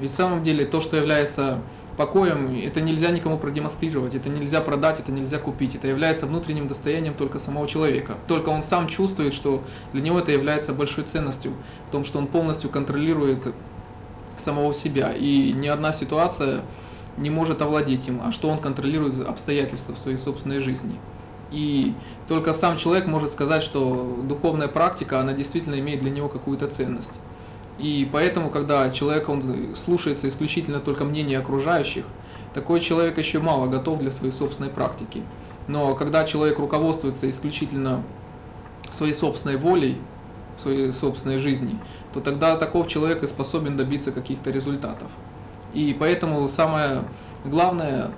Ведь в самом деле то, что является покоем, это нельзя никому продемонстрировать, это нельзя продать, это нельзя купить, это является внутренним достоянием только самого человека. Только он сам чувствует, что для него это является большой ценностью, в том, что он полностью контролирует самого себя, и ни одна ситуация не может овладеть им, а что он контролирует обстоятельства в своей собственной жизни. И только сам человек может сказать, что духовная практика, она действительно имеет для него какую-то ценность. И поэтому, когда человек он слушается исключительно только мнения окружающих, такой человек еще мало готов для своей собственной практики. Но когда человек руководствуется исключительно своей собственной волей, своей собственной жизни, то тогда таков человек и способен добиться каких-то результатов. И поэтому самое главное,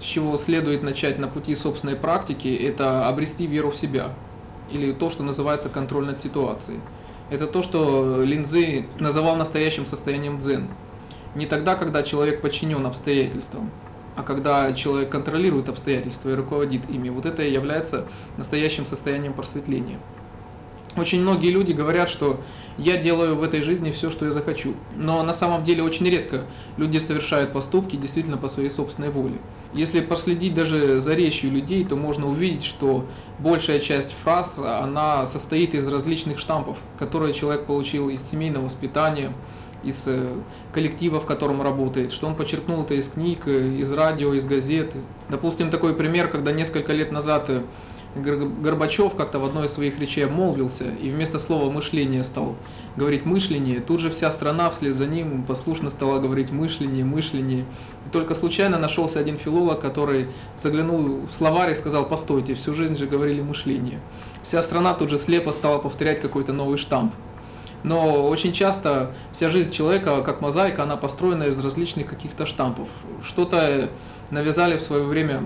с чего следует начать на пути собственной практики, это обрести веру в себя, или то, что называется контроль над ситуацией. Это то, что Линзы называл настоящим состоянием дзен. Не тогда, когда человек подчинен обстоятельствам, а когда человек контролирует обстоятельства и руководит ими. Вот это и является настоящим состоянием просветления. Очень многие люди говорят, что я делаю в этой жизни все, что я захочу. Но на самом деле очень редко люди совершают поступки действительно по своей собственной воле. Если последить даже за речью людей, то можно увидеть, что большая часть фраз, она состоит из различных штампов, которые человек получил из семейного воспитания, из э, коллектива, в котором работает, что он почерпнул это из книг, э, из радио, из газеты. Допустим, такой пример, когда несколько лет назад э, Горбачев как-то в одной из своих речей обмолвился и вместо слова «мышление» стал говорить «мышление». Тут же вся страна вслед за ним послушно стала говорить «мышление», «мышление». И только случайно нашелся один филолог, который заглянул в словарь и сказал «постойте, всю жизнь же говорили «мышление». Вся страна тут же слепо стала повторять какой-то новый штамп. Но очень часто вся жизнь человека, как мозаика, она построена из различных каких-то штампов. Что-то навязали в свое время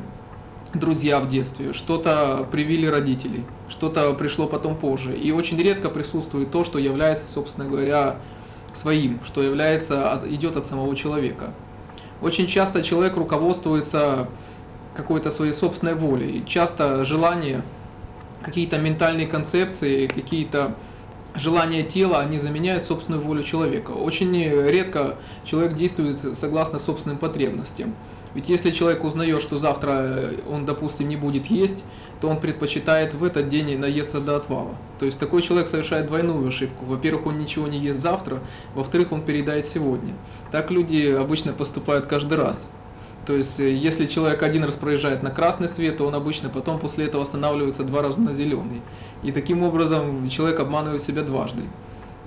друзья в детстве, что-то привили родители, что-то пришло потом позже. И очень редко присутствует то, что является, собственно говоря, своим, что является, идет от самого человека. Очень часто человек руководствуется какой-то своей собственной волей. Часто желания, какие-то ментальные концепции, какие-то желания тела, они заменяют собственную волю человека. Очень редко человек действует согласно собственным потребностям. Ведь если человек узнает, что завтра э, он, допустим, не будет есть, то он предпочитает в этот день наесться до отвала. То есть такой человек совершает двойную ошибку. Во-первых, он ничего не ест завтра, во-вторых, он переедает сегодня. Так люди обычно поступают каждый раз. То есть, э, если человек один раз проезжает на красный свет, то он обычно потом после этого останавливается два раза на зеленый. И таким образом человек обманывает себя дважды.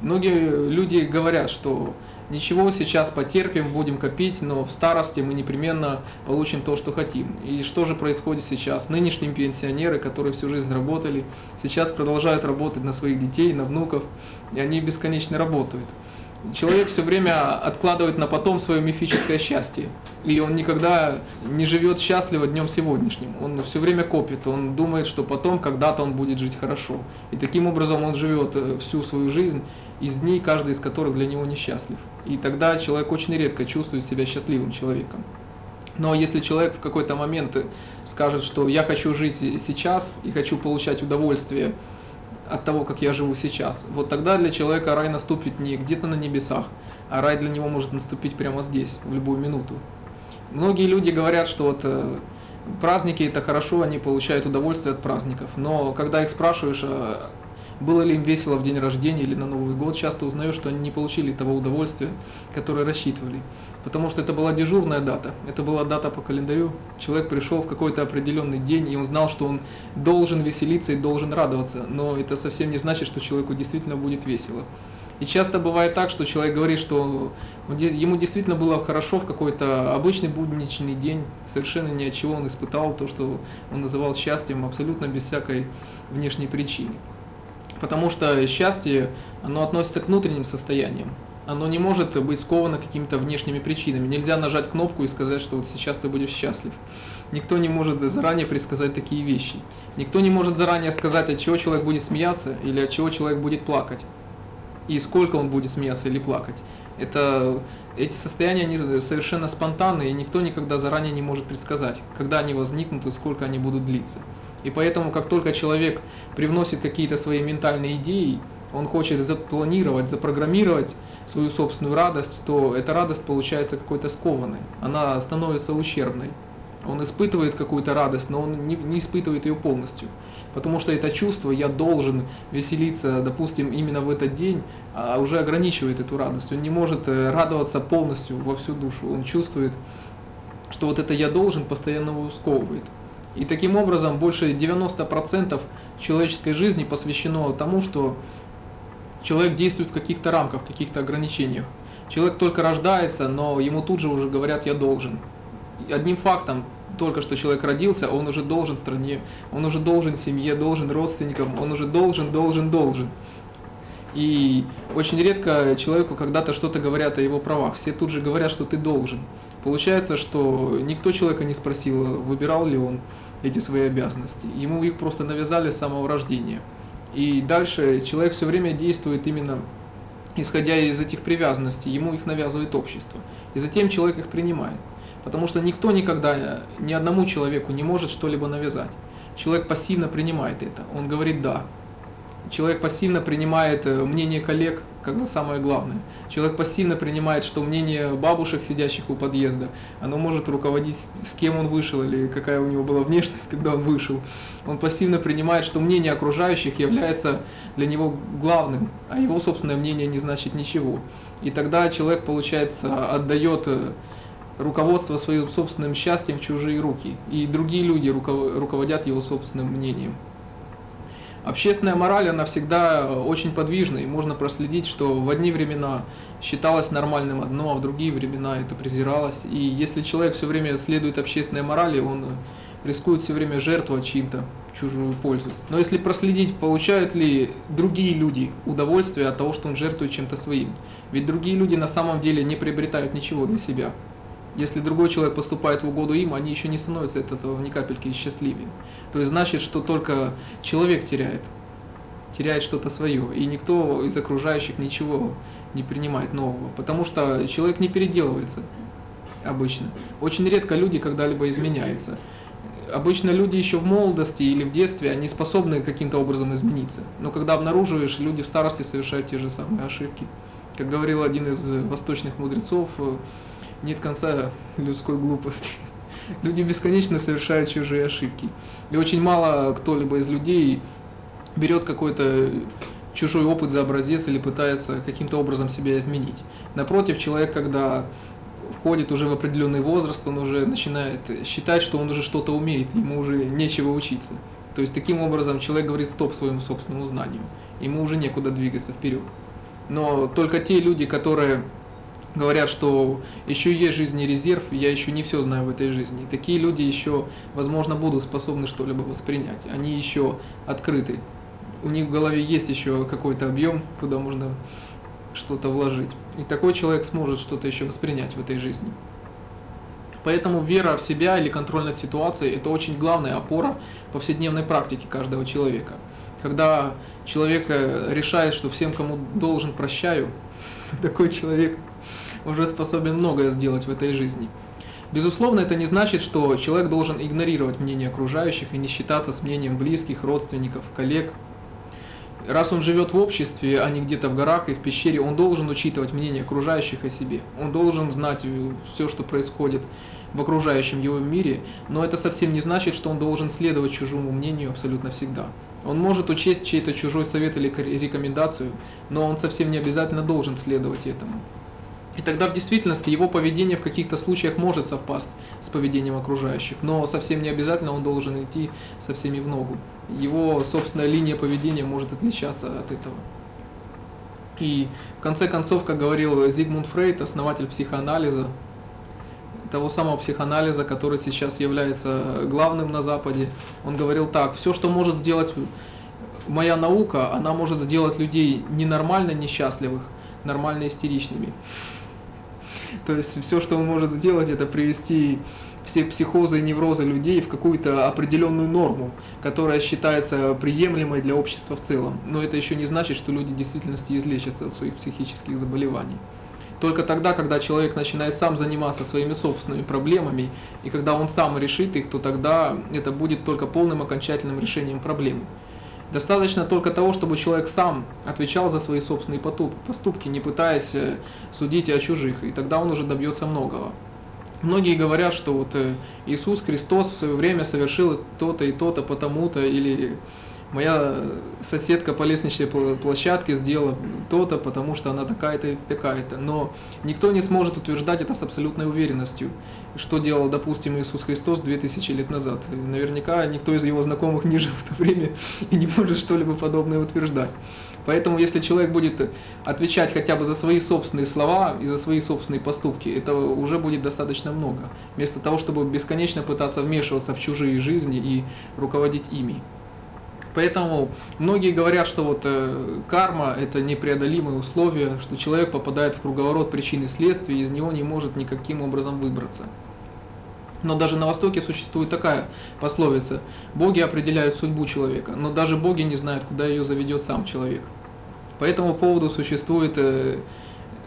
Многие люди говорят, что ничего, сейчас потерпим, будем копить, но в старости мы непременно получим то, что хотим. И что же происходит сейчас? Нынешние пенсионеры, которые всю жизнь работали, сейчас продолжают работать на своих детей, на внуков, и они бесконечно работают. Человек все время откладывает на потом свое мифическое счастье. И он никогда не живет счастливо днем сегодняшним. Он все время копит, он думает, что потом когда-то он будет жить хорошо. И таким образом он живет э, всю свою жизнь из дней, каждый из которых для него несчастлив. И тогда человек очень редко чувствует себя счастливым человеком. Но если человек в какой-то момент скажет, что я хочу жить сейчас и хочу получать удовольствие от того, как я живу сейчас, вот тогда для человека рай наступит не где-то на небесах, а рай для него может наступить прямо здесь, в любую минуту. Многие люди говорят, что вот э, праздники это хорошо, они получают удовольствие от праздников, но когда их спрашиваешь, а было ли им весело в день рождения или на Новый год, часто узнаешь, что они не получили того удовольствия, которое рассчитывали. Потому что это была дежурная дата, это была дата по календарю. Человек пришел в какой-то определенный день, и он знал, что он должен веселиться и должен радоваться, но это совсем не значит, что человеку действительно будет весело. И часто бывает так, что человек говорит, что ему действительно было хорошо в какой-то обычный будничный день, совершенно ни от чего он испытал то, что он называл счастьем, абсолютно без всякой внешней причины. Потому что счастье, оно относится к внутренним состояниям. Оно не может быть сковано какими-то внешними причинами. Нельзя нажать кнопку и сказать, что вот сейчас ты будешь счастлив. Никто не может заранее предсказать такие вещи. Никто не может заранее сказать, от чего человек будет смеяться или от чего человек будет плакать. И сколько он будет смеяться или плакать. Это, эти состояния они совершенно спонтанные, и никто никогда заранее не может предсказать, когда они возникнут и сколько они будут длиться. И поэтому, как только человек привносит какие-то свои ментальные идеи он хочет запланировать, запрограммировать свою собственную радость, то эта радость получается какой-то скованной, она становится ущербной. Он испытывает какую-то радость, но он не, не испытывает ее полностью. Потому что это чувство, я должен веселиться, допустим, именно в этот день, а уже ограничивает эту радость. Он не может э, радоваться полностью во всю душу. Он чувствует, что вот это я должен постоянно его сковывает. И таким образом больше 90% человеческой жизни посвящено тому, что человек действует в каких-то рамках, в каких-то ограничениях. Человек только рождается, но ему тут же уже говорят «я должен». И одним фактом, только что человек родился, он уже должен стране, он уже должен семье, должен родственникам, он уже должен, должен, должен. И очень редко человеку когда-то что-то говорят о его правах. Все тут же говорят, что ты должен. Получается, что никто человека не спросил, выбирал ли он эти свои обязанности. Ему их просто навязали с самого рождения. И дальше человек все время действует именно исходя из этих привязанностей, ему их навязывает общество. И затем человек их принимает. Потому что никто никогда ни одному человеку не может что-либо навязать. Человек пассивно принимает это. Он говорит «да». Человек пассивно принимает э, мнение коллег как за самое главное. Человек пассивно принимает, что мнение бабушек, сидящих у подъезда, оно может руководить, с кем он вышел или какая у него была внешность, когда он вышел. Он пассивно принимает, что мнение окружающих является для него главным, а его собственное мнение не значит ничего. И тогда человек, получается, отдает э, руководство своим собственным счастьем в чужие руки, и другие люди руководят его собственным мнением. Общественная мораль, она всегда очень подвижна, и можно проследить, что в одни времена считалось нормальным одно, а в другие времена это презиралось. И если человек все время следует общественной морали, он рискует все время жертвовать чьим-то чужую пользу. Но если проследить, получают ли другие люди удовольствие от того, что он жертвует чем-то своим. Ведь другие люди на самом деле не приобретают ничего для себя. Если другой человек поступает в угоду им, они еще не становятся от этого ни капельки счастливее. То есть значит, что только человек теряет, теряет что-то свое, и никто из окружающих ничего не принимает нового, потому что человек не переделывается обычно. Очень редко люди когда-либо изменяются. Обычно люди еще в молодости или в детстве, они способны каким-то образом измениться. Но когда обнаруживаешь, люди в старости совершают те же самые ошибки. Как говорил один из восточных мудрецов, нет конца людской глупости. Люди бесконечно совершают чужие ошибки. И очень мало кто-либо из людей берет какой-то чужой опыт за образец или пытается каким-то образом себя изменить. Напротив, человек, когда входит уже в определенный возраст, он уже начинает считать, что он уже что-то умеет, ему уже нечего учиться. То есть таким образом человек говорит стоп своему собственному знанию, ему уже некуда двигаться вперед. Но только те люди, которые говорят, что еще есть жизненный резерв, я еще не все знаю в этой жизни. Такие люди еще, возможно, будут способны что-либо воспринять. Они еще открыты. У них в голове есть еще какой-то объем, куда можно что-то вложить. И такой человек сможет что-то еще воспринять в этой жизни. Поэтому вера в себя или контроль над ситуацией – это очень главная опора повседневной практики каждого человека. Когда человек э, решает, что всем, кому должен, прощаю, такой человек – уже способен многое сделать в этой жизни. Безусловно, это не значит, что человек должен игнорировать мнение окружающих и не считаться с мнением близких, родственников, коллег. Раз он живет в обществе, а не где-то в горах и в пещере, он должен учитывать мнение окружающих о себе. Он должен знать все, что происходит в окружающем его мире, но это совсем не значит, что он должен следовать чужому мнению абсолютно всегда. Он может учесть чей-то чужой совет или рекомендацию, но он совсем не обязательно должен следовать этому. И тогда в действительности его поведение в каких-то случаях может совпасть с поведением окружающих, но совсем не обязательно он должен идти со всеми в ногу. Его собственная линия поведения может отличаться от этого. И в конце концов, как говорил Зигмунд Фрейд, основатель психоанализа, того самого психоанализа, который сейчас является главным на Западе, он говорил так, все, что может сделать моя наука, она может сделать людей ненормально несчастливых, нормально истеричными. То есть все, что он может сделать, это привести все психозы и неврозы людей в какую-то определенную норму, которая считается приемлемой для общества в целом. Но это еще не значит, что люди в действительности излечатся от своих психических заболеваний. Только тогда, когда человек начинает сам заниматься своими собственными проблемами, и когда он сам решит их, то тогда это будет только полным окончательным решением проблемы. Достаточно только того, чтобы человек сам отвечал за свои собственные поступки, не пытаясь э, судить о чужих, и тогда он уже добьется многого. Многие говорят, что вот э, Иисус Христос в свое время совершил то-то и то-то потому-то, или моя соседка по лестничной площадке сделала то-то, потому что она такая-то и такая-то. Но никто не сможет утверждать это с абсолютной уверенностью, что делал, допустим, Иисус Христос 2000 лет назад. Наверняка никто из его знакомых не жил в то время и не может что-либо подобное утверждать. Поэтому если человек будет отвечать хотя бы за свои собственные слова и за свои собственные поступки, это уже будет достаточно много, вместо того, чтобы бесконечно пытаться вмешиваться в чужие жизни и руководить ими. Поэтому многие говорят, что вот э, карма это непреодолимые условия, что человек попадает в круговорот причин и следствий, и из него не может никаким образом выбраться. Но даже на Востоке существует такая пословица: боги определяют судьбу человека, но даже боги не знают, куда ее заведет сам человек. По этому поводу существует э,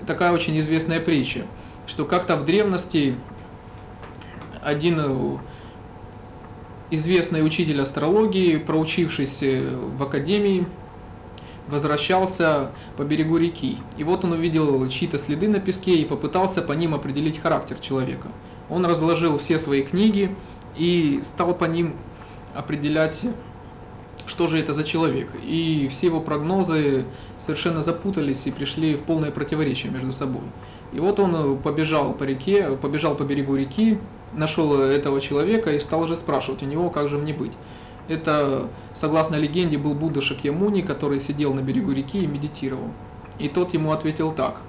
такая очень известная притча, что как-то в древности один известный учитель астрологии, проучившись в академии, возвращался по берегу реки. И вот он увидел чьи-то следы на песке и попытался по ним определить характер человека. Он разложил все свои книги и стал по ним определять, что же это за человек. И все его прогнозы совершенно запутались и пришли в полное противоречие между собой. И вот он побежал по реке, побежал по берегу реки, нашел этого человека и стал уже спрашивать у него, как же мне быть. Это, согласно легенде, был Будда Шакьямуни, который сидел на берегу реки и медитировал. И тот ему ответил так.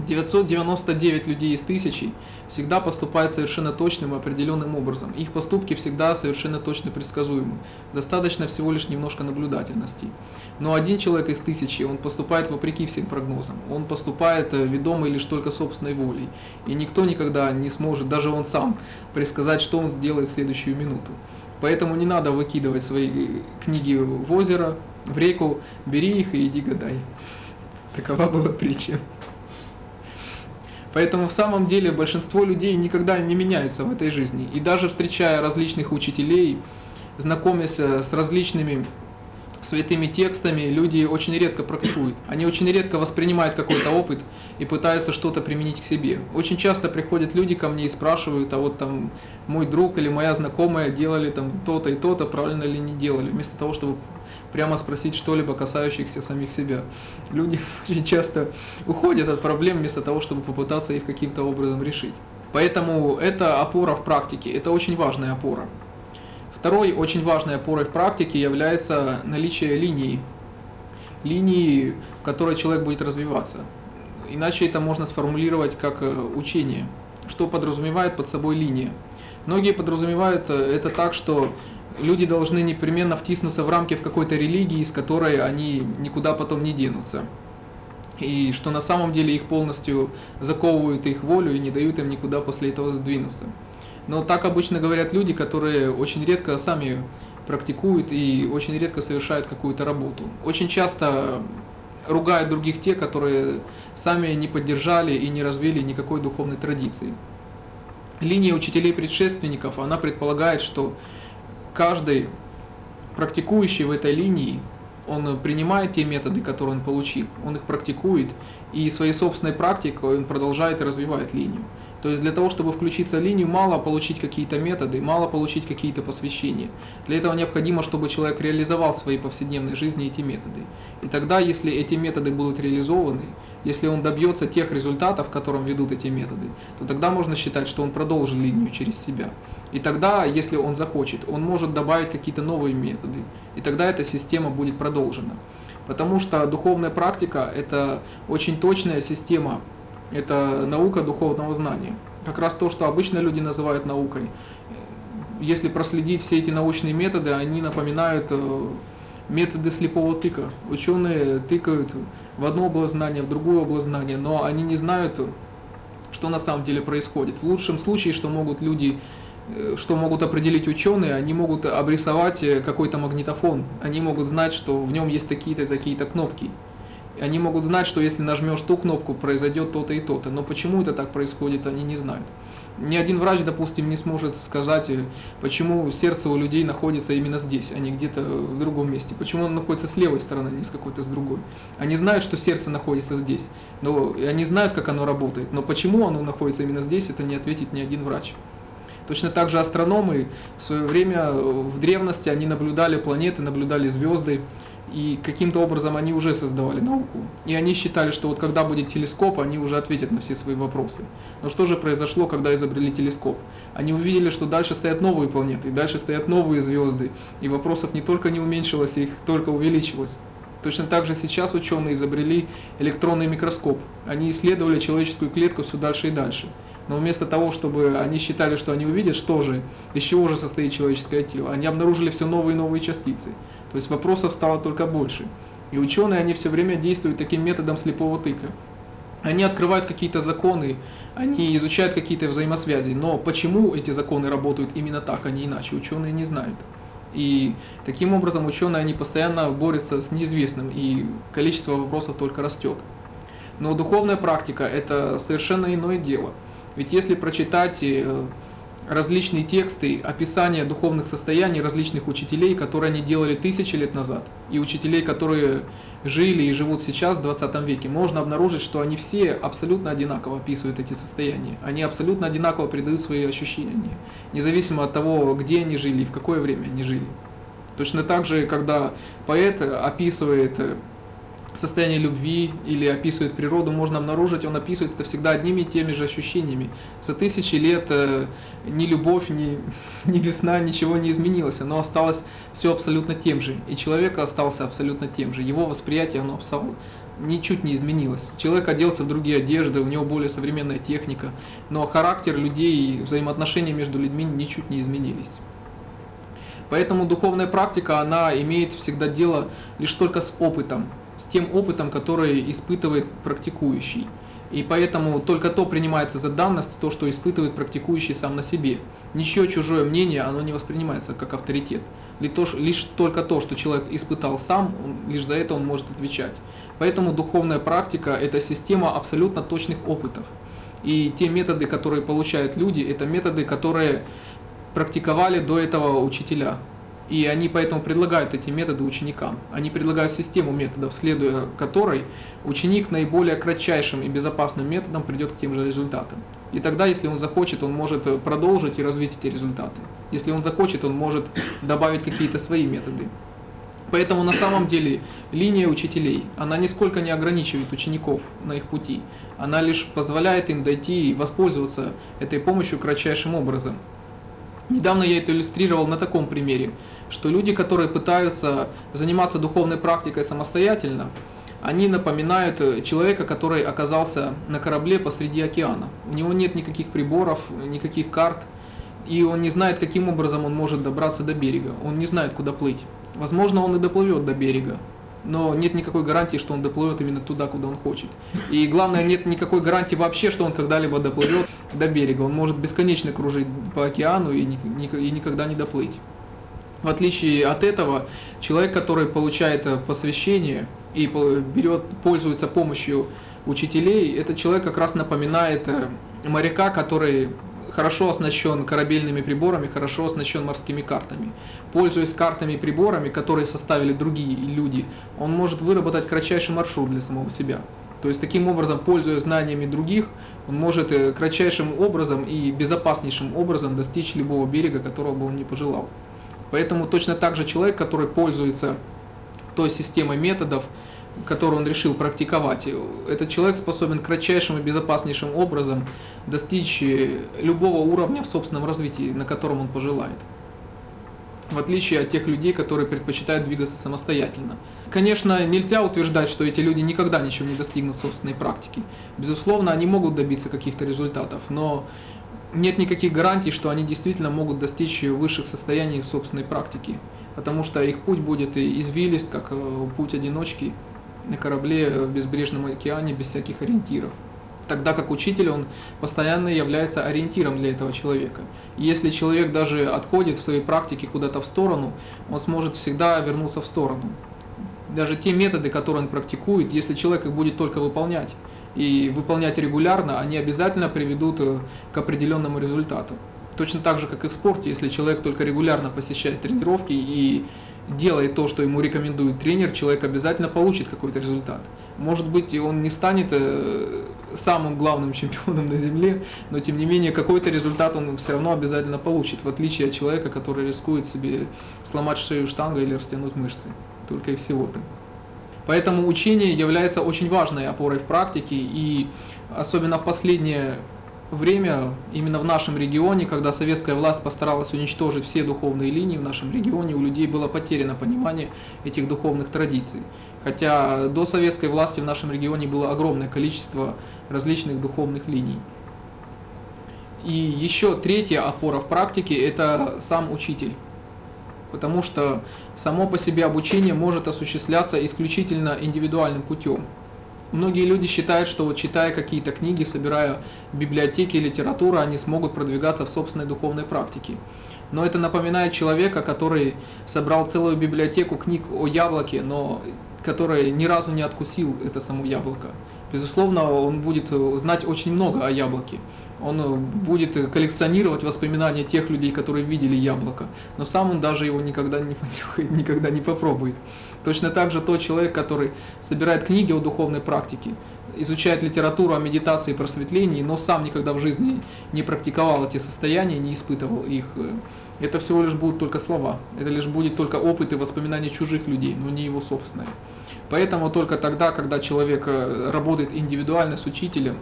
999 людей из тысячи всегда поступают совершенно точным и определенным образом. Их поступки всегда совершенно точно предсказуемы. Достаточно всего лишь немножко наблюдательности. Но один человек из тысячи, он поступает вопреки всем прогнозам. Он поступает э, ведомый лишь только собственной волей. И никто никогда не сможет, даже он сам, предсказать, что он сделает в следующую минуту. Поэтому не надо выкидывать свои книги в озеро, в реку, бери их и иди гадай. Такова была притча. Поэтому в самом деле большинство людей никогда не меняется в этой жизни. И даже встречая различных учителей, знакомясь с различными святыми текстами, люди очень редко практикуют. Они очень редко воспринимают какой-то опыт и пытаются что-то применить к себе. Очень часто приходят люди ко мне и спрашивают, а вот там мой друг или моя знакомая делали там то-то и то-то, правильно ли не делали, вместо того, чтобы прямо спросить что-либо касающихся самих себя. Люди очень часто уходят от проблем вместо того, чтобы попытаться их каким-то образом решить. Поэтому это опора в практике, это очень важная опора. Второй очень важной опорой в практике является наличие линии, линии, в которой человек будет развиваться. Иначе это можно сформулировать как э, учение. Что подразумевает под собой линия? Многие подразумевают э, это так, что люди должны непременно втиснуться в рамки в какой-то религии, из которой они никуда потом не денутся. И что на самом деле их полностью заковывают их волю и не дают им никуда после этого сдвинуться. Но так обычно говорят люди, которые очень редко сами практикуют и очень редко совершают какую-то работу. Очень часто ругают других те, которые сами не поддержали и не развили никакой духовной традиции. Линия учителей-предшественников, она предполагает, что каждый практикующий в этой линии, он принимает те методы, которые он получил, он их практикует, и своей собственной практикой он продолжает и развивает линию. То есть для того, чтобы включиться в линию, мало получить какие-то методы, мало получить какие-то посвящения. Для этого необходимо, чтобы человек реализовал в своей повседневной жизни эти методы. И тогда, если эти методы будут реализованы, если он добьется тех результатов, к которым ведут эти методы, то тогда можно считать, что он продолжил линию через себя. И тогда, если он захочет, он может добавить какие-то новые методы. И тогда эта система будет продолжена. Потому что духовная практика – это очень точная система это наука духовного знания. Как раз то, что обычно люди называют наукой. Если проследить все эти научные методы, они напоминают э, методы слепого тыка. Ученые тыкают в одну область знания, в другую область знания, но они не знают, что на самом деле происходит. В лучшем случае, что могут люди что могут определить ученые, они могут обрисовать э, какой-то магнитофон, они могут знать, что в нем есть такие-то такие-то кнопки. Они могут знать, что если нажмешь ту кнопку, произойдет то-то и то-то. Но почему это так происходит, они не знают. Ни один врач, допустим, не сможет сказать, э, почему сердце у людей находится именно здесь, а не где-то в другом месте. Почему оно находится с левой стороны, а не с какой-то с другой. Они знают, что сердце находится здесь, но они знают, как оно работает. Но почему оно находится именно здесь, это не ответит ни один врач. Точно так же астрономы в свое время в древности они наблюдали планеты, наблюдали звезды, и каким-то образом они уже создавали науку. И они считали, что вот когда будет телескоп, они уже ответят на все свои вопросы. Но что же произошло, когда изобрели телескоп? Они увидели, что дальше стоят новые планеты, дальше стоят новые звезды, и вопросов не только не уменьшилось, их только увеличилось. Точно так же сейчас ученые изобрели электронный микроскоп. Они исследовали человеческую клетку все дальше и дальше. Но вместо того, чтобы они считали, что они увидят, что же, из чего же состоит человеческое тело, они обнаружили все новые и новые частицы. То есть вопросов стало только больше. И ученые, они все время действуют таким методом слепого тыка. Они открывают какие-то законы, они изучают какие-то взаимосвязи, но почему эти законы работают именно так, а не иначе, ученые не знают. И таким образом ученые, они постоянно борются с неизвестным, и количество вопросов только растет. Но духовная практика – это совершенно иное дело. Ведь если прочитать э, различные тексты, описания духовных состояний различных учителей, которые они делали тысячи лет назад, и учителей, которые жили и живут сейчас в 20 веке, можно обнаружить, что они все абсолютно одинаково описывают эти состояния. Они абсолютно одинаково передают свои ощущения, независимо от того, где они жили и в какое время они жили. Точно так же, когда поэт описывает состояние любви или описывает природу, можно обнаружить, он описывает это всегда одними и теми же ощущениями. За тысячи лет э, ни любовь, ни, ни весна, ничего не изменилось, оно осталось все абсолютно тем же. И человек остался абсолютно тем же. Его восприятие, оно ничуть не изменилось. Человек оделся в другие одежды, у него более современная техника, но характер людей и взаимоотношения между людьми ничуть не изменились. Поэтому духовная практика, она имеет всегда дело лишь только с опытом, тем опытом, который испытывает практикующий. И поэтому только то принимается за данность, то, что испытывает практикующий сам на себе. Ничего чужое мнение, оно не воспринимается как авторитет. Лишь только то, что человек испытал сам, лишь за это он может отвечать. Поэтому духовная практика – это система абсолютно точных опытов. И те методы, которые получают люди, это методы, которые практиковали до этого учителя. И они поэтому предлагают эти методы ученикам. Они предлагают систему методов, следуя которой ученик наиболее кратчайшим и безопасным методом придет к тем же результатам. И тогда, если он захочет, он может продолжить и развить эти результаты. Если он захочет, он может добавить какие-то свои методы. Поэтому на самом деле линия учителей, она нисколько не ограничивает учеников на их пути. Она лишь позволяет им дойти и воспользоваться этой помощью кратчайшим образом. Недавно я это иллюстрировал на таком примере что люди, которые пытаются заниматься духовной практикой самостоятельно, они напоминают э, человека, который оказался на корабле посреди океана. У него нет никаких приборов, никаких карт, и он не знает, каким образом он может добраться до берега. Он не знает, куда плыть. Возможно, он и доплывет до берега, но нет никакой гарантии, что он доплывет именно туда, куда он хочет. И главное, нет никакой гарантии вообще, что он когда-либо доплывет до берега. Он может бесконечно кружить по океану и, и никогда не доплыть. В отличие от этого, человек, который получает э, посвящение и берет, пользуется помощью учителей, этот человек как раз напоминает э, моряка, который хорошо оснащен корабельными приборами, хорошо оснащен морскими картами. Пользуясь картами и приборами, которые составили другие люди, он может выработать кратчайший маршрут для самого себя. То есть таким образом, пользуясь знаниями других, он может э, кратчайшим образом и безопаснейшим образом достичь любого берега, которого бы он не пожелал. Поэтому точно так же человек, который пользуется той системой методов, которую он решил практиковать, этот человек способен кратчайшим и безопаснейшим образом достичь любого уровня в собственном развитии, на котором он пожелает. В отличие от тех людей, которые предпочитают двигаться самостоятельно. Конечно, нельзя утверждать, что эти люди никогда ничего не достигнут в собственной практике. Безусловно, они могут добиться каких-то результатов, но нет никаких гарантий, что они действительно могут достичь высших состояний в собственной практике, потому что их путь будет извилист, как э, путь одиночки на корабле в безбрежном океане без всяких ориентиров. Тогда как учитель, он постоянно является ориентиром для этого человека. И если человек даже отходит в своей практике куда-то в сторону, он сможет всегда вернуться в сторону. Даже те методы, которые он практикует, если человек их будет только выполнять, и выполнять регулярно, они обязательно приведут э, к определенному результату. Точно так же, как и в спорте, если человек только регулярно посещает тренировки и делает то, что ему рекомендует тренер, человек обязательно получит какой-то результат. Может быть, он не станет э, самым главным чемпионом на Земле, но тем не менее какой-то результат он все равно обязательно получит, в отличие от человека, который рискует себе сломать шею штангой или растянуть мышцы. Только и всего-то. Поэтому учение является очень важной опорой в практике, и особенно в последнее время, именно в нашем регионе, когда советская власть постаралась уничтожить все духовные линии в нашем регионе, у людей было потеряно понимание этих духовных традиций. Хотя до советской власти в нашем регионе было огромное количество различных духовных линий. И еще третья опора в практике – это сам учитель. Потому что само по себе обучение может осуществляться исключительно индивидуальным путем. Многие люди считают, что вот читая какие-то книги, собирая библиотеки и литературу, они смогут продвигаться в собственной духовной практике. Но это напоминает человека, который собрал целую библиотеку книг о яблоке, но который ни разу не откусил это само яблоко. Безусловно, он будет знать очень много о яблоке. Он будет коллекционировать воспоминания тех людей, которые видели яблоко, но сам он даже его никогда не понюхает, никогда не попробует. Точно так же тот человек, который собирает книги о духовной практике, изучает литературу о медитации и просветлении, но сам никогда в жизни не практиковал эти состояния, не испытывал их, э, это всего лишь будут только слова, это лишь будет только опыт и воспоминания чужих людей, но не его собственные. Поэтому только тогда, когда человек э, работает индивидуально с учителем,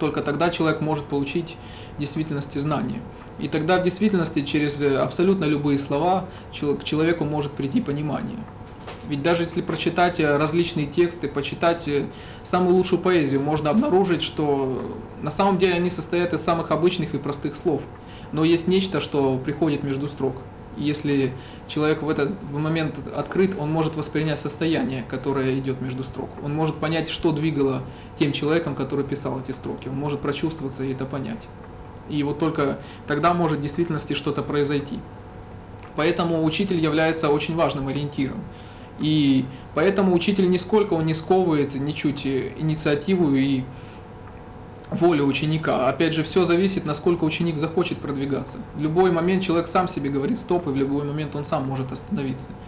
только тогда человек может получить в действительности знания. И тогда в действительности через э, абсолютно любые слова к человеку может прийти понимание. Ведь даже если прочитать э, различные тексты, почитать э, самую лучшую поэзию, можно обнаружить, что на самом деле они состоят из самых обычных и простых слов. Но есть нечто, что приходит между строк. Если человек в этот момент открыт, он может воспринять состояние, которое идет между строк. Он может понять, что двигало тем человеком, который писал эти строки. Он может прочувствоваться и это понять. И вот только тогда может в действительности что-то произойти. Поэтому учитель является очень важным ориентиром. И поэтому учитель нисколько он не сковывает ничуть инициативу и волю ученика. Опять же, все зависит, насколько ученик захочет продвигаться. В любой момент человек сам себе говорит стоп, и в любой момент он сам может остановиться.